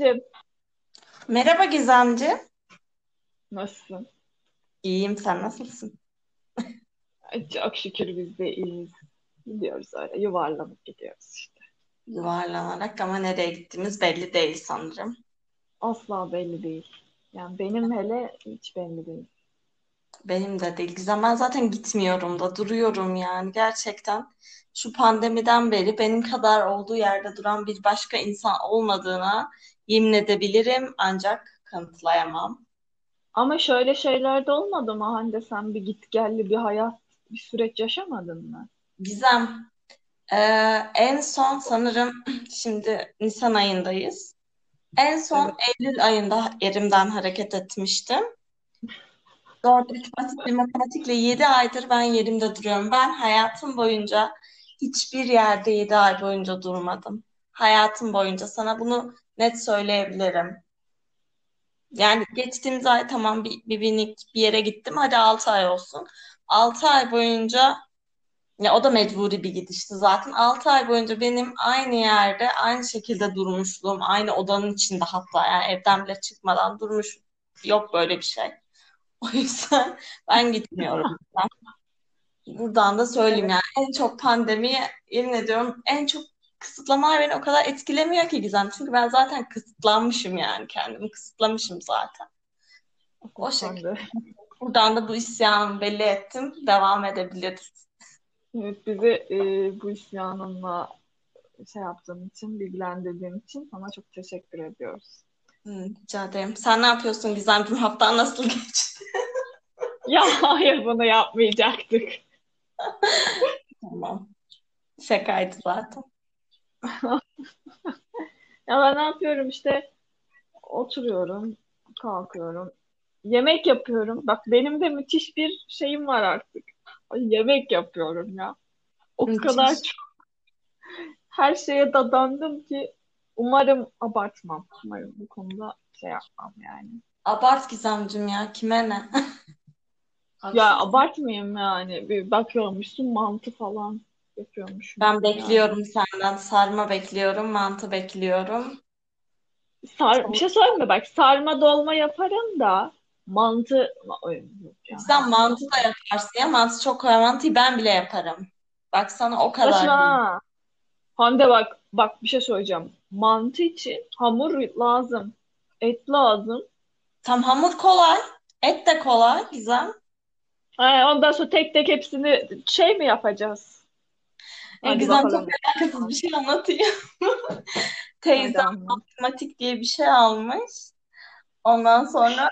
Cem. Merhaba Gizemci. Nasılsın? İyiyim, sen nasılsın? Çok şükür biz de iyiyiz. Gidiyoruz öyle yuvarlanıp gidiyoruz işte. Yuvarlanarak ama nereye gittiğimiz belli değil sanırım. Asla belli değil. Yani benim hele hiç belli değil. Benim de değil. Gizem ben zaten gitmiyorum da duruyorum yani gerçekten. Şu pandemiden beri benim kadar olduğu yerde duran bir başka insan olmadığına yemin edebilirim ancak kanıtlayamam. Ama şöyle şeyler de olmadı mı Hande sen bir gitgelli bir hayat, bir süreç yaşamadın mı? Gizem, e, en son sanırım şimdi Nisan ayındayız. En son Evet. Eylül ayında erimden hareket etmiştim. Doğru üç basit bir matematikle 7 aydır ben yerimde duruyorum. Ben hayatım boyunca hiçbir yerde 7 ay boyunca durmadım. Hayatım boyunca sana bunu net söyleyebilirim. Yani geçtiğimiz ay tamam bir, bir minik bir yere gittim. Hadi 6 ay olsun. 6 ay boyunca ya o da mecburi bir gidişti zaten. 6 ay boyunca benim aynı yerde aynı şekilde durmuşluğum, aynı odanın içinde hatta yani evden bile çıkmadan durmuş. Yok böyle bir şey. O yüzden ben gitmiyorum. Buradan da söyleyeyim yani en çok pandemiye yemin ediyorum en çok kısıtlamalar beni o kadar etkilemiyor ki Gizem. Çünkü ben zaten kısıtlanmışım yani kendimi kısıtlamışım zaten. O şekilde. Buradan da bu isyanımı belli ettim. Devam edebiliriz. Evet, bizi e, bu isyanınla şey yaptığın için, bilgilendirdiğin için sana çok teşekkür ediyoruz. Hı, rica ederim. Sen ne yapıyorsun Gizemciğim? Haftan nasıl geçti? Ya hayır bunu yapmayacaktık. Tamam. Şakaydı zaten. Ya ben ne yapıyorum işte oturuyorum, kalkıyorum, yemek yapıyorum. Bak benim de müthiş bir şeyim var artık. Ay, yemek yapıyorum ya. O kadar Müthiş. çok her şeye dadandım ki umarım abartmam. Umarım bu konuda şey yapmam yani. Abart Gizemciğim ya. Kime ne? Ya abartmayayım yani. Bir bakıyormuşsun mantı falan yapıyormuşum Ben yani. bekliyorum senden. Sarma bekliyorum. Mantı bekliyorum. Sar, bir şey söyleyeyim mi? Bak sarma dolma yaparım da mantı Ay, yok ya. Sen mantı da yaparsın ya. Mantı çok kolay. Mantıyı ben bile yaparım. Bak sana o kadar. Başına. Hande bak bak bir şey söyleyeceğim. Mantı için hamur lazım. Et lazım. Tam hamur kolay. Et de kolay. Güzel. Ee, ondan sonra tek tek hepsini şey mi yapacağız? E, Hadi Gizem çok alakasız bir şey anlatayım. Teyzem matematik diye bir şey almış. Ondan sonra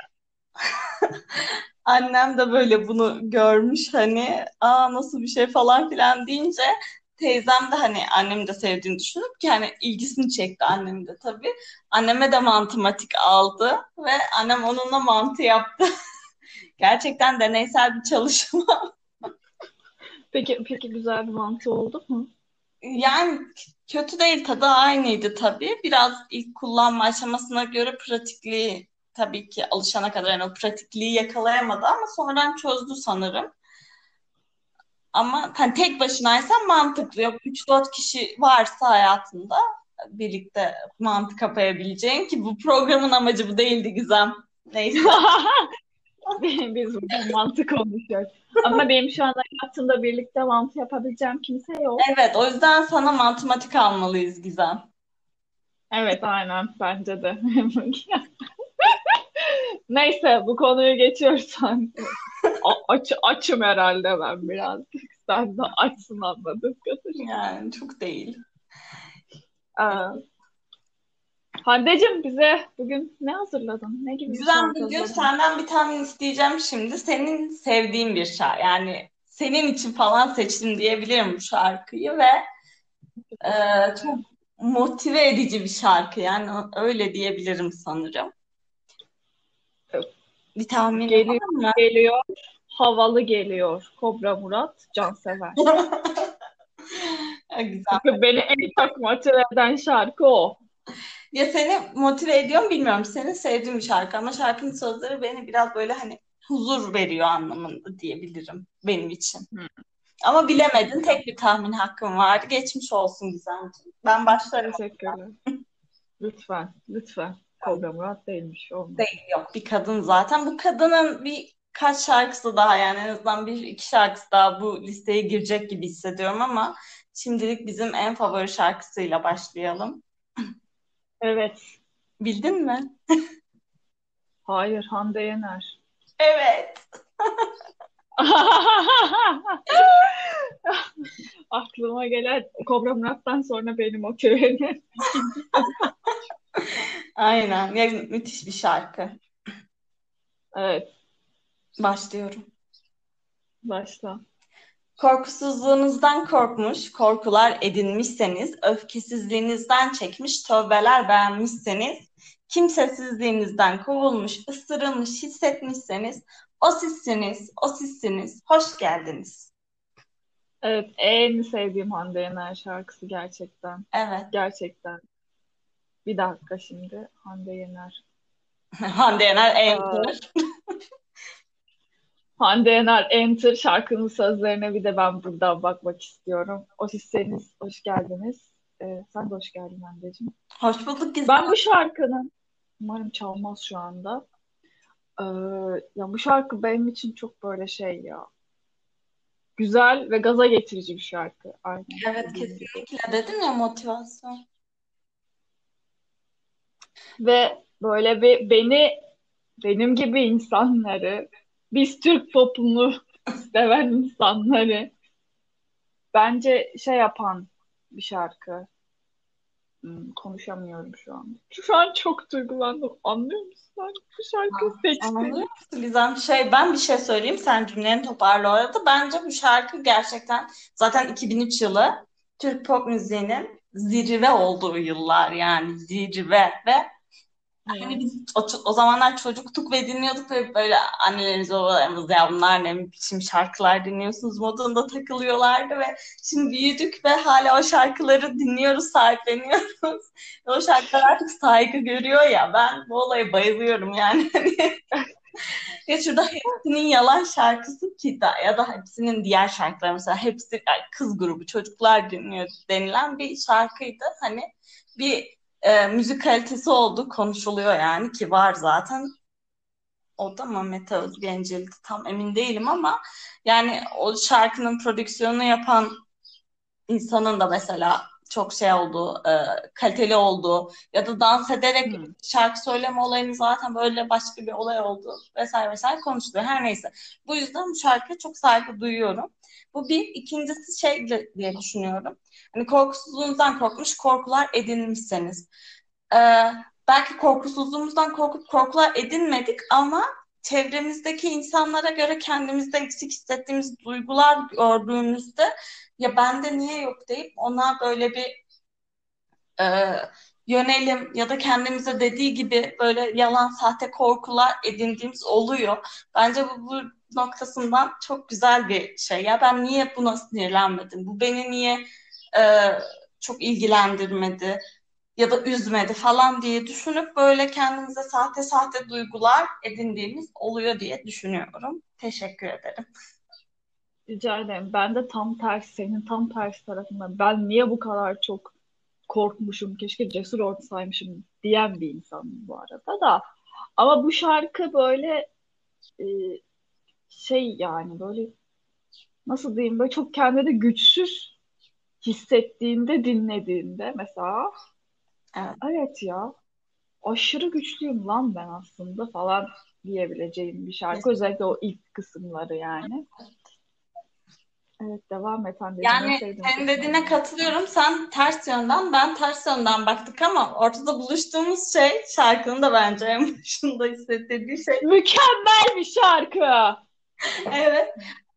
annem de böyle bunu görmüş hani aa nasıl bir şey falan filan deyince teyzem de hani annem de sevdiğini düşünüp ki hani ilgisini çekti annem de tabii. Anneme de matematik aldı ve annem onunla mantı yaptı. Gerçekten deneysel bir çalışma. Peki peki güzel bir mantı oldu mu? Yani kötü değil tadı aynıydı tabii. Biraz ilk kullanma aşamasına göre pratikliği tabii ki alışana kadar yani o pratikliği yakalayamadı ama sonradan çözdü sanırım. Ama hani tek başınaysan mantıklı. Yok 3-4 kişi varsa hayatında birlikte mantı kapayabileceğin ki bu programın amacı bu değildi Gizem. Neyse. Biz burada mantı konuşuyoruz. Ama benim şu anda hayatımda birlikte mantı yapabileceğim kimse yok. Evet o yüzden sana matematik almalıyız Gizem. Evet aynen bence de. Neyse bu konuyu. A- aç, açım herhalde ben birazcık. Sen de açsın kadarıyla. Yani çok değil. Ee, Hande'cim bize bugün ne hazırladın? Ne gibi bir Gizem şarkı bugün senden bir tahmin isteyeceğim şimdi. Senin sevdiğin bir şarkı. Yani senin için falan seçtim diyebilirim bu şarkıyı ve e, çok motive edici bir şarkı. Yani öyle diyebilirim sanırım. Bir tahmin Geliyor, mı? geliyor, havalı geliyor. Kobra Murat, Cansever. Güzel. Beni en çok motive eden şarkı o. Ya seni motive ediyor mu bilmiyorum. Senin sevdiğin bir şarkı ama şarkının sözleri beni biraz böyle hani huzur veriyor anlamında diyebilirim benim için. Hı. Ama bilemedin. Tek bir tahmin hakkım vardı. Geçmiş olsun Gizemciğim. Ben başlarım. Teşekkürler. Lütfen, lütfen. Kobra Murat değilmiş. Olmaz. Değil yok bir kadın zaten. Bu kadının bir kaç şarkısı daha yani en azından bir iki şarkısı daha bu listeye girecek gibi hissediyorum ama şimdilik bizim en favori şarkısıyla başlayalım. Evet. Bildin mi? Hayır, Hande Yener. Evet. Aklıma gelen Kobra Murat'tan sonra benim o köyenin. Aynen. Ya, müthiş bir şarkı. Evet, Başlıyorum. başla. Korkusuzluğunuzdan korkmuş, korkular edinmişseniz, öfkesizliğinizden çekmiş, tövbeler beğenmişseniz, kimsesizliğinizden kovulmuş, ısırılmış hissetmişseniz, o sizsiniz, o sizsiniz, hoş geldiniz. Evet, en sevdiğim Hande Yener şarkısı gerçekten. Evet. Gerçekten. Bir dakika şimdi. Hande Yener. Hande Yener Enter. Hande Yener Enter şarkının sözlerine bir de ben buradan bakmak istiyorum. O sizseniz hoş geldiniz. Ee, sen de hoş geldin Hande'cim. Hoş bulduk Gizem. Ben bu şarkının umarım çalmaz şu anda. Ee, ya bu şarkı benim için çok böyle şey ya. Güzel ve gaza getirici bir şarkı. Aynen. Evet kesinlikle dedim ya motivasyon. Ve böyle bir beni benim gibi insanları biz Türk popunu seven insanları bence şey yapan bir şarkı. Hmm, konuşamıyorum şu an. Şu an çok duygulandım. Anlıyor musun? Ben bu şarkıyı seçtim. Anlıyor musun Gizem? Şey, ben bir şey söyleyeyim sen cümleni toparla orada. Bence bu şarkı gerçekten zaten 2003 yılı Türk pop müziğinin zirve olduğu yıllar yani zirve ve hani biz o, o zamanlar çocuktuk ve dinliyorduk ve böyle annelerimiz babalarımız ya bunlar ne biçim şarkılar dinliyorsunuz modunda takılıyorlardı ve şimdi büyüdük ve hala o şarkıları dinliyoruz, sahipleniyoruz. O şarkılar artık saygı görüyor ya ben bu olaya bayılıyorum yani. Ya şurada hepsinin yalan şarkısı ki da ya da hepsinin diğer şarkıları mesela hepsi yani kız grubu çocuklar dinliyor denilen bir şarkıydı. Hani bir e, müzik kalitesi konuşuluyor yani ki var zaten. O da mı Mete Özgencil'di tam emin değilim ama yani o şarkının prodüksiyonunu yapan insanın da mesela çok şey olduğu, e, kaliteli olduğu ya da dans ederek Hmm. şarkı söyleme olayını zaten böyle başka bir olay oldu vesaire vesaire konuşuluyor. Her neyse. Bu yüzden bu şarkıya çok saygı duyuyorum. Bu bir. ikincisi şey diye düşünüyorum. Hani korkusuzluğunuzdan korkmuş, korkular edinmişseniz. Ee, belki korkusuzluğumuzdan korkup korkular edinmedik ama çevremizdeki insanlara göre kendimizde eksik hissettiğimiz duygular gördüğümüzde ya bende niye yok deyip ona böyle bir e, yönelim ya da kendimize dediği gibi böyle yalan sahte korkular edindiğimiz oluyor. Bence bu, bu noktasından çok güzel bir şey. Ya ben niye buna sinirlenmedim? Bu beni niye e, çok ilgilendirmedi ya da üzmedi falan diye düşünüp böyle kendimize sahte sahte duygular edindiğimiz oluyor diye düşünüyorum. Teşekkür ederim. Rica ederim. Ben de tam tersi, senin tam tersi tarafında. Ben niye bu kadar çok korkmuşum, keşke cesur olsaymışım diyen bir insanım bu arada da. Ama bu şarkı böyle e, şey yani böyle nasıl diyeyim böyle çok kendini güçsüz hissettiğinde dinlediğinde mesela Evet. evet ya aşırı güçlüyüm lan ben aslında falan diyebileceğim bir şarkı. Özellikle o ilk kısımları yani. Evet devam et Hande. Yani senin dediğine katılıyorum. Sen ters yönden, ben ters yönden baktık ama ortada buluştuğumuz şey şarkının da bence en başında hissettirdiği şey. Mükemmel bir şarkı. Evet.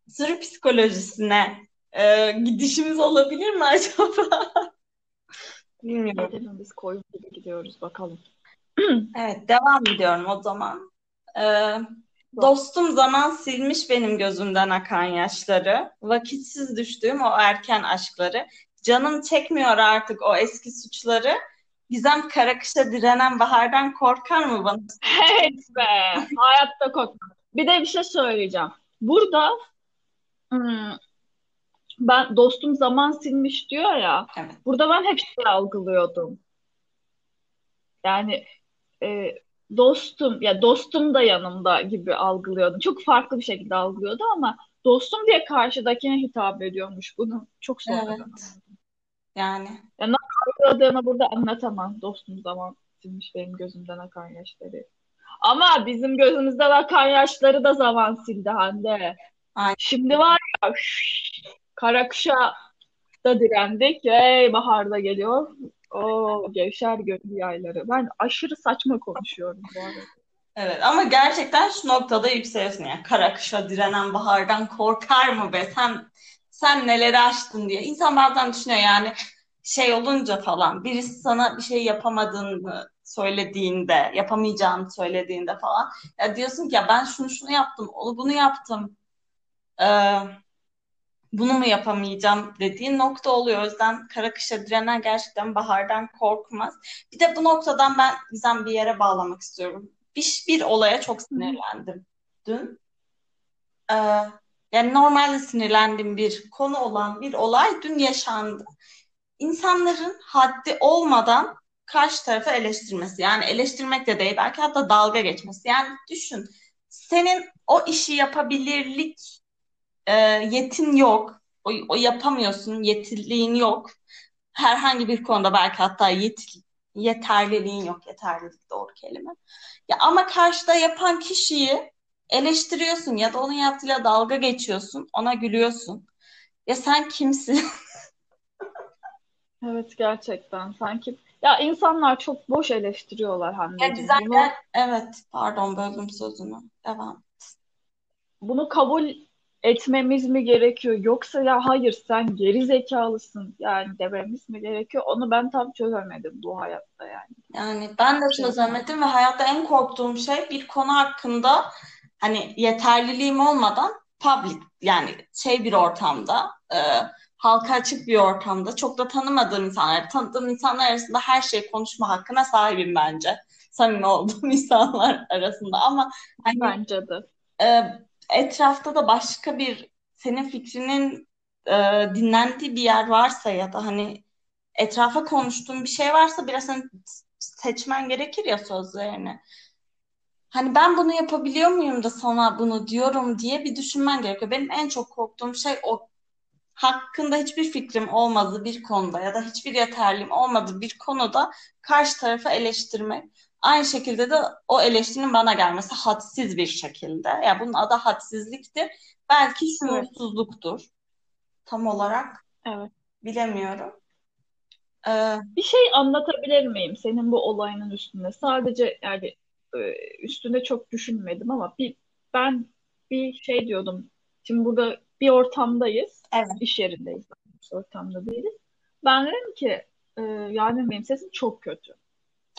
Sürü psikolojisine e, gidişimiz olabilir mi acaba? Bilmiyorum. Biz koyun gibi gidiyoruz bakalım. Evet, devam ediyorum o zaman. Ee, dostum zaman silmiş benim gözümden akan yaşları. Vakitsiz düştüğüm o erken aşkları. Canım çekmiyor artık o eski suçları. Gizem karakışa direnen bahardan korkar mı bana? Evet be. Hayatta korkma. Bir de bir şey söyleyeceğim. Burada hmm, ben dostum zaman silmiş diyor ya. Evet. Burada ben hep şey algılıyordum. Yani e, dostum ya dostum da yanımda gibi algılıyordum. Çok farklı bir şekilde algılıyordu ama dostum diye karşıdakine hitap ediyormuş bunu. Çok sonradan Evet. anladım. Yani Ya ne algıladığını burada anlatamam. Dostum zaman silmiş benim gözümden akan yaşları. Ama bizim gözümüzden akan yaşları da zaman sildi Hande. Aynen. Şimdi var ya şş, kara kışa da direndik. Ey baharda geliyor. O gevşer gönül yayları. Ben aşırı saçma konuşuyorum bu arada. evet ama gerçekten şu noktada yükseliyorsun yani kara kışa direnen bahardan korkar mı be sen sen neleri aştın diye. İnsan bazen düşünüyor yani şey olunca falan birisi sana bir şey yapamadığını söylediğinde yapamayacağını söylediğinde falan ya diyorsun ki ya ben şunu şunu yaptım onu bunu yaptım Ee, bunu mu yapamayacağım dediğin nokta oluyor. O yüzden kara kışa direnen gerçekten bahardan korkmaz. Bir de bu noktadan ben Gizem bir yere bağlamak istiyorum. Bir, bir olaya çok sinirlendim dün. Ee, yani normalde sinirlendiğim bir konu olan bir olay dün yaşandı. İnsanların haddi olmadan karşı tarafı eleştirmesi. Yani eleştirmek de değil belki hatta dalga geçmesi. Yani düşün senin o işi yapabilirlik e, yetin yok. O, o yapamıyorsun. Yetirliğin yok. Herhangi bir konuda belki hatta yet, yeterliliğin yok. Yeterlilik doğru kelime. Ya ama karşıda yapan kişiyi eleştiriyorsun ya da onun yaptığıyla dalga geçiyorsun. Ona gülüyorsun. Ya sen kimsin? Evet gerçekten sanki ya insanlar çok boş eleştiriyorlar Ya Hande'cim. güzel Bunu gel- Evet, pardon böldüm sözünü. Devam. bunu kabul etmemiz mi gerekiyor yoksa ya hayır sen geri zekalısın yani dememiz mi gerekiyor? Onu ben tam çözemedim bu hayatta yani. Yani ben de çözemedim ve hayatta en korktuğum şey bir konu hakkında hani yeterliliğim olmadan public yani şey bir ortamda e, halka açık bir ortamda çok da tanımadığım insanlar, tanıdığım insanlar arasında her şeyi konuşma hakkına sahibim bence. Samimi olduğum insanlar arasında ama hani bence de. e, etrafta da başka bir senin fikrinin e, dinlendiği bir yer varsa ya da hani etrafa konuştuğun bir şey varsa biraz hani seçmen gerekir ya sözlerini. Hani ben bunu yapabiliyor muyum da sana bunu diyorum diye bir düşünmen gerekiyor. Benim en çok korktuğum şey o hakkında hiçbir fikrim olmadığı bir konuda ya da hiçbir yeterliğim olmadığı bir konuda karşı tarafı eleştirmek. Aynı şekilde de o eleştirinin bana gelmesi hadsiz bir şekilde. Ya yani bunun adı hadsizliktir. Belki Evet. şuursuzluktur. Tam olarak Evet. bilemiyorum. Ee, Bir şey anlatabilir miyim senin bu olayının üstünde? Sadece yani e, üstünde çok düşünmedim ama bir ben bir şey diyordum. Şimdi burada bir ortamdayız. evet. iş yerindeyiz. Ortamda değiliz. Ben dedim ki e, yani benim sesim çok kötü.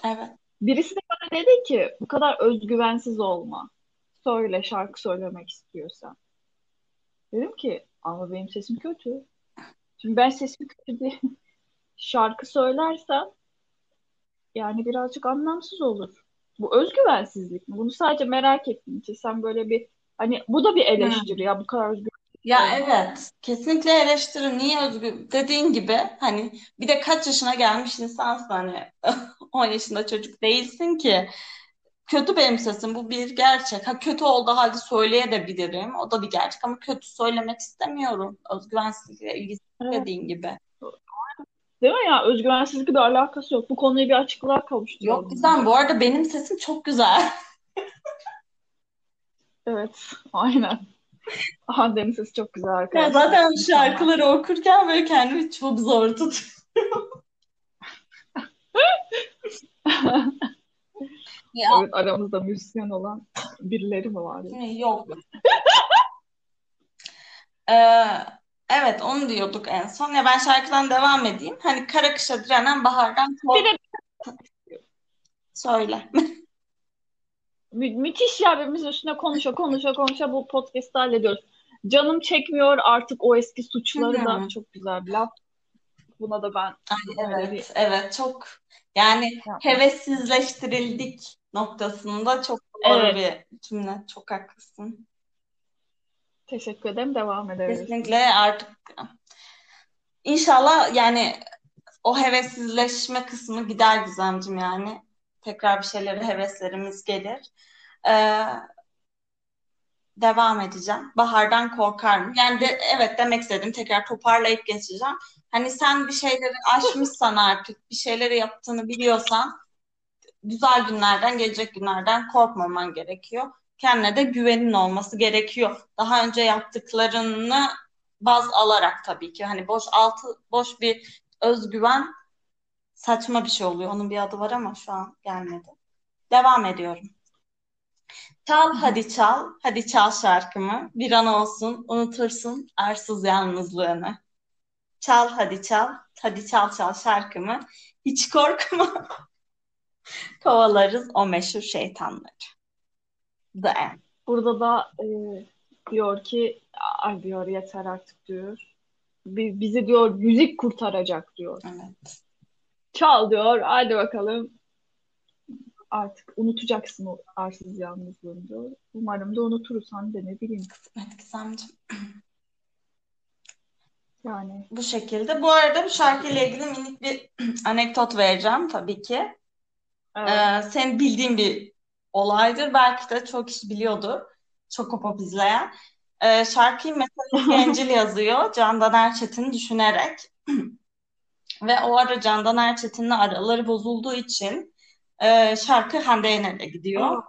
Evet. Birisi de bana dedi ki bu kadar özgüvensiz olma. Söyle şarkı söylemek istiyorsan. Dedim ki ama benim sesim kötü. Şimdi ben sesim kötü diye şarkı söylersem yani birazcık anlamsız olur. Bu özgüvensizlik mi? Bunu sadece merak ettiğim için sen böyle bir hani bu da bir eleştiri ya bu kadar özgüven Ya olma. evet, kesinlikle eleştiri. Niye özgür? Dediğin gibi hani bir de kaç yaşına gelmiş insansın hani 10 yaşında çocuk değilsin ki. Kötü benim sesim bu bir gerçek. Ha kötü olduğu halde söyleyebilirim. O da bir gerçek ama kötü söylemek istemiyorum. Özgüvensizlikle ilgisi Evet. dediğin gibi. Değil mi ya? Özgüvensizlikle alakası yok. Bu konuyu bir açıklığa Yok kavuşturalım güzel. Bu arada benim sesim çok güzel. Evet, aynen. Hande'nin sesi çok güzel Ya arkadaşlar. zaten Mükemmel. şarkıları okurken böyle kendimi çok zor tutuyorum. Ya Evet, aramızda müzisyen olan birileri mi var? yok. Ee, evet onu diyorduk en son. Ya ben şarkıdan devam edeyim. Hani kara kışa direnen bahardan Bir de Söyle. mü- müthiş ya birbirimiz üstüne konuşa konuşa konuşa bu podcast'ı hallediyoruz. Canım çekmiyor artık o eski suçları da çok güzel bir laf. Buna da ben Ay, evet, evet çok yani hevessizleştirildik noktasında çok doğru Evet, bir cümle. Çok haklısın. teşekkür ederim. Devam edebiliriz. Kesinlikle artık inşallah yani o hevessizleşme kısmı gider Gizemciğim yani. Tekrar bir şeylere heveslerimiz gelir. Ee, devam edeceğim. Bahardan korkar mı? Yani de, evet demek istedim. Tekrar toparlayıp geçeceğim. Hani sen bir şeyleri aşmışsan artık, bir şeyleri yaptığını biliyorsan güzel günlerden, gelecek günlerden korkmaman gerekiyor. Kendine de güvenin olması gerekiyor. Daha önce yaptıklarını baz alarak tabii ki. Hani boş altı boş bir özgüven saçma bir şey oluyor. Onun bir adı var ama şu an gelmedi. Devam ediyorum. Çal hadi çal, hadi çal şarkımı. Bir an olsun unutursun arsız yalnızlığını. Çal hadi çal, hadi çal çal şarkımı. Hiç korkma. Kovalarız o meşhur şeytanları. The end. Burada da e, diyor ki ay diyor yeter artık diyor. Bizi diyor müzik kurtaracak diyor. Evet. Çal diyor. Hadi bakalım. Artık unutacaksın o arsız yalnızlığını. Umarım da unuturuz. Hani de ne bileyim. Evet Gizemciğim. Yani. Bu şekilde. Bu arada bu şarkıyla ilgili minik bir anekdot vereceğim tabii ki. Evet. Ee, senin bildiğin bir olaydır. Belki de çok kişi biliyordur. Çok pop izleyen. Ee, şarkıyı mesela Gencil yazıyor. Candan Erçetin düşünerek. Ve o ara Candan Erçetin'le araları bozulduğu için e, şarkı Hande Yener'e gidiyor. Aa.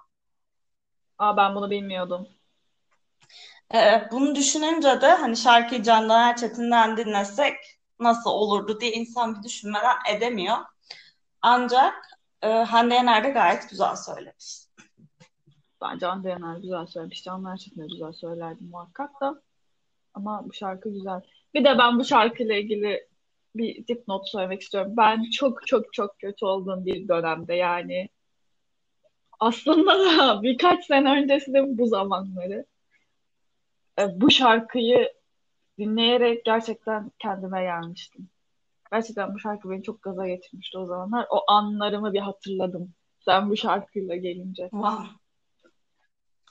Aa ben bunu bilmiyordum. Ee, bunu düşününce de hani şarkıyı Candan Erçetin'den dinlesek nasıl olurdu diye insan bir düşünmeden edemiyor. Ancak e, Hande Yener de gayet güzel söylemiş. Bence Hande Yener güzel söylemiş. Candan Erçetin de güzel söylerdi muhakkak da. Ama bu şarkı güzel. Bir de ben bu şarkıyla ilgili bir dipnot söylemek istiyorum. Ben çok çok çok kötü olduğum bir dönemde yani aslında da birkaç sene öncesinde bu zamanları e, bu şarkıyı dinleyerek gerçekten kendime gelmiştim. Gerçekten bu şarkı beni çok gaza getirmişti o zamanlar. O anlarımı bir hatırladım. Sen bu şarkıyla gelince. Wow.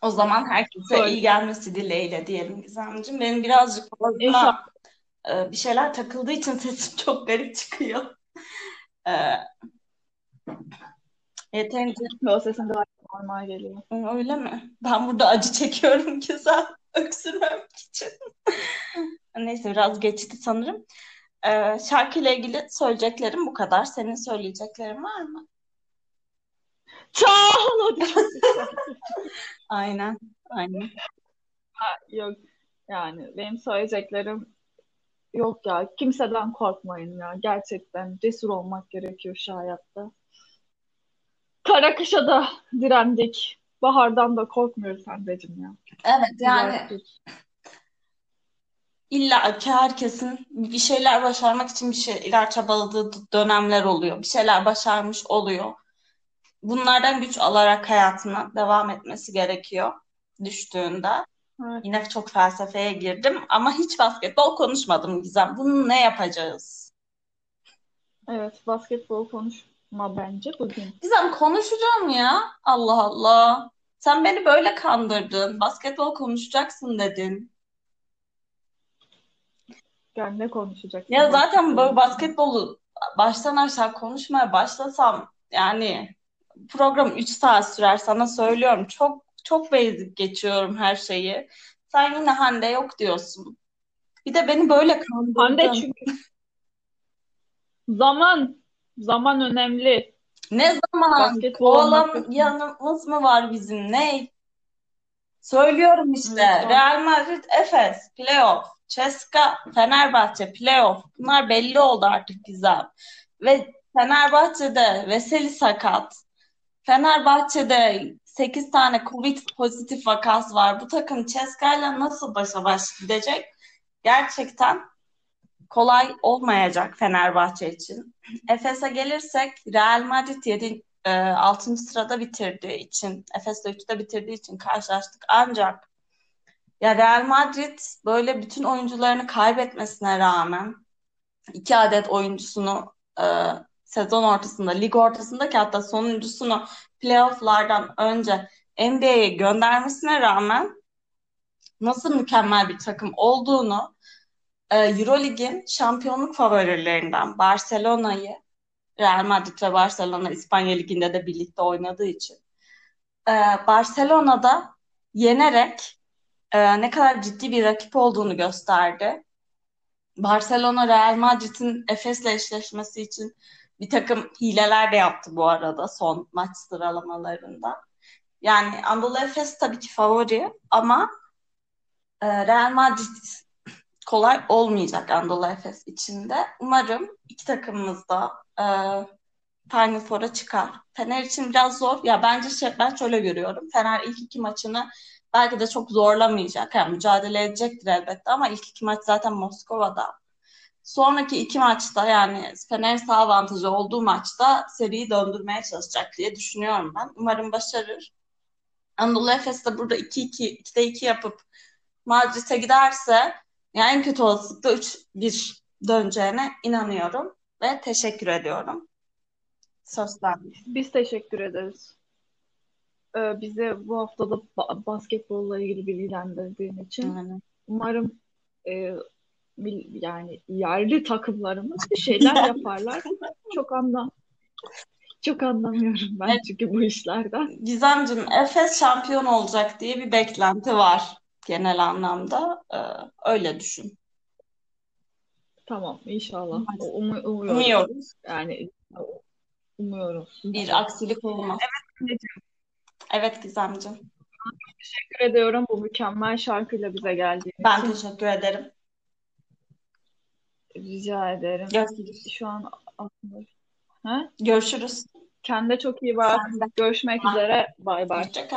O zaman herkese Söyle. iyi gelmesi dileğiyle diyelim Gizemciğim. Benim birazcık fazla. E, bir şeyler takıldığı için sesim çok garip çıkıyor. E, yeterince o sesin daha normal geliyor. öyle mi? Ben burada acı çekiyorum Gizem. Öksürmemek için. Neyse biraz geçti sanırım. E, şarkıyla ilgili söyleyeceklerim bu kadar. Senin söyleyeceklerin var mı? Güzel. Aynen. Aynen. Yok yani benim söyleyeceklerim yok ya. Kimseden korkmayın ya. Gerçekten cesur olmak gerekiyor şu hayatta. Kara kışa da direndik. Bahardan da korkmuyoruz Hande'cim ya. Evet yani Güzel tut. illa ki herkesin bir şeyler başarmak için bir şeyler çabaladığı dönemler oluyor. Bir şeyler başarmış oluyor. Bunlardan güç alarak hayatına devam etmesi gerekiyor düştüğünde. Evet. Yine çok felsefeye girdim ama hiç basketbol konuşmadım Gizem. Bunu ne yapacağız? Evet, basketbol konuşma bence bugün. Gizem konuşacağım ya. Allah Allah. Sen beni böyle kandırdın. Basketbol konuşacaksın dedin. Yani ne konuşacaksın Ya zaten böyle basketbolu baştan aşağı konuşmaya başlasam yani program 3 saat sürer sana söylüyorum. Çok çok basic geçiyorum her şeyi. Sen yine Hande yok diyorsun. Bir de beni böyle Hande kandırdın. çünkü zaman zaman önemli. Ne zaman kovalam yanımız mı var bizim? Ne? Söylüyorum işte. Evet, Real Madrid, Efes, playoff. CSKA, Fenerbahçe, playoff. Bunlar belli oldu artık Gizem. Ve Fenerbahçe'de Veseli sakat. Fenerbahçe'de 8 tane Covid pozitif vakası var. Bu takım CSKA'yla nasıl başa baş gidecek? Gerçekten kolay olmayacak Fenerbahçe için. Efes'e gelirsek Real Madrid 7, 6. sırada bitirdiği için, Efes'te 3'te bitirdiği için karşılaştık. Ancak ya Real Madrid böyle bütün oyuncularını kaybetmesine rağmen iki adet oyuncusunu e, sezon ortasında, lig ortasındaki hatta sonuncusunu playofflardan önce NBA'ye göndermesine rağmen nasıl mükemmel bir takım olduğunu e, Eurolig'in şampiyonluk favorilerinden Barcelona'yı Real Madrid ve Barcelona İspanya Ligi'nde de birlikte oynadığı için. Ee, Barcelona'da yenerek e, ne kadar ciddi bir rakip olduğunu gösterdi. Barcelona Real Madrid'in Efes'le eşleşmesi için bir takım hileler de yaptı bu arada son maç sıralamalarında. Yani Anadolu Efes tabii ki favori ama e, Real Madrid kolay olmayacak Anadolu Efes içinde. Umarım iki takımımız da e, Final Four'a çıkar. Fener için biraz zor. Ya bence şey, ben şöyle görüyorum. Fener ilk iki maçını belki de çok zorlamayacak. Yani mücadele edecektir elbette ama ilk iki maç zaten Moskova'da. Sonraki iki maçta yani Fener'in sağ avantajı olduğu maçta seriyi döndürmeye çalışacak diye düşünüyorum ben. Umarım başarır. Anadolu Efes de burada 2-2, 2'de 2 yapıp Madrid'e giderse yani en kötü olasılıkla 3-1 döneceğine inanıyorum ve teşekkür ediyorum. Söz Biz teşekkür ederiz. Ee, bize bu haftada ba- basketbolla ilgili bilgilendirdiğin için. Aynen. Umarım e, yani yerli takımlarımız bir şeyler yaparlar. Çok anlam çok anlamıyorum ben Evet. çünkü bu işlerden. Gizemciğim, Efes şampiyon olacak diye bir beklenti var genel anlamda. Ee, öyle düşün. Tamam inşallah. Um- umuyorum. Umuyoruz. Yani umuyorum. Bir aksilik olmaz. Evet Gizemciğim. Teşekkür ediyorum bu mükemmel şarkıyla bize geldiğin Ben için. teşekkür ederim. Rica ederim. Görüşürüz. Şu an. Ha? Görüşürüz. Kendine çok iyi bak. Görüşmek üzere. Bay bay. Hoşça kal.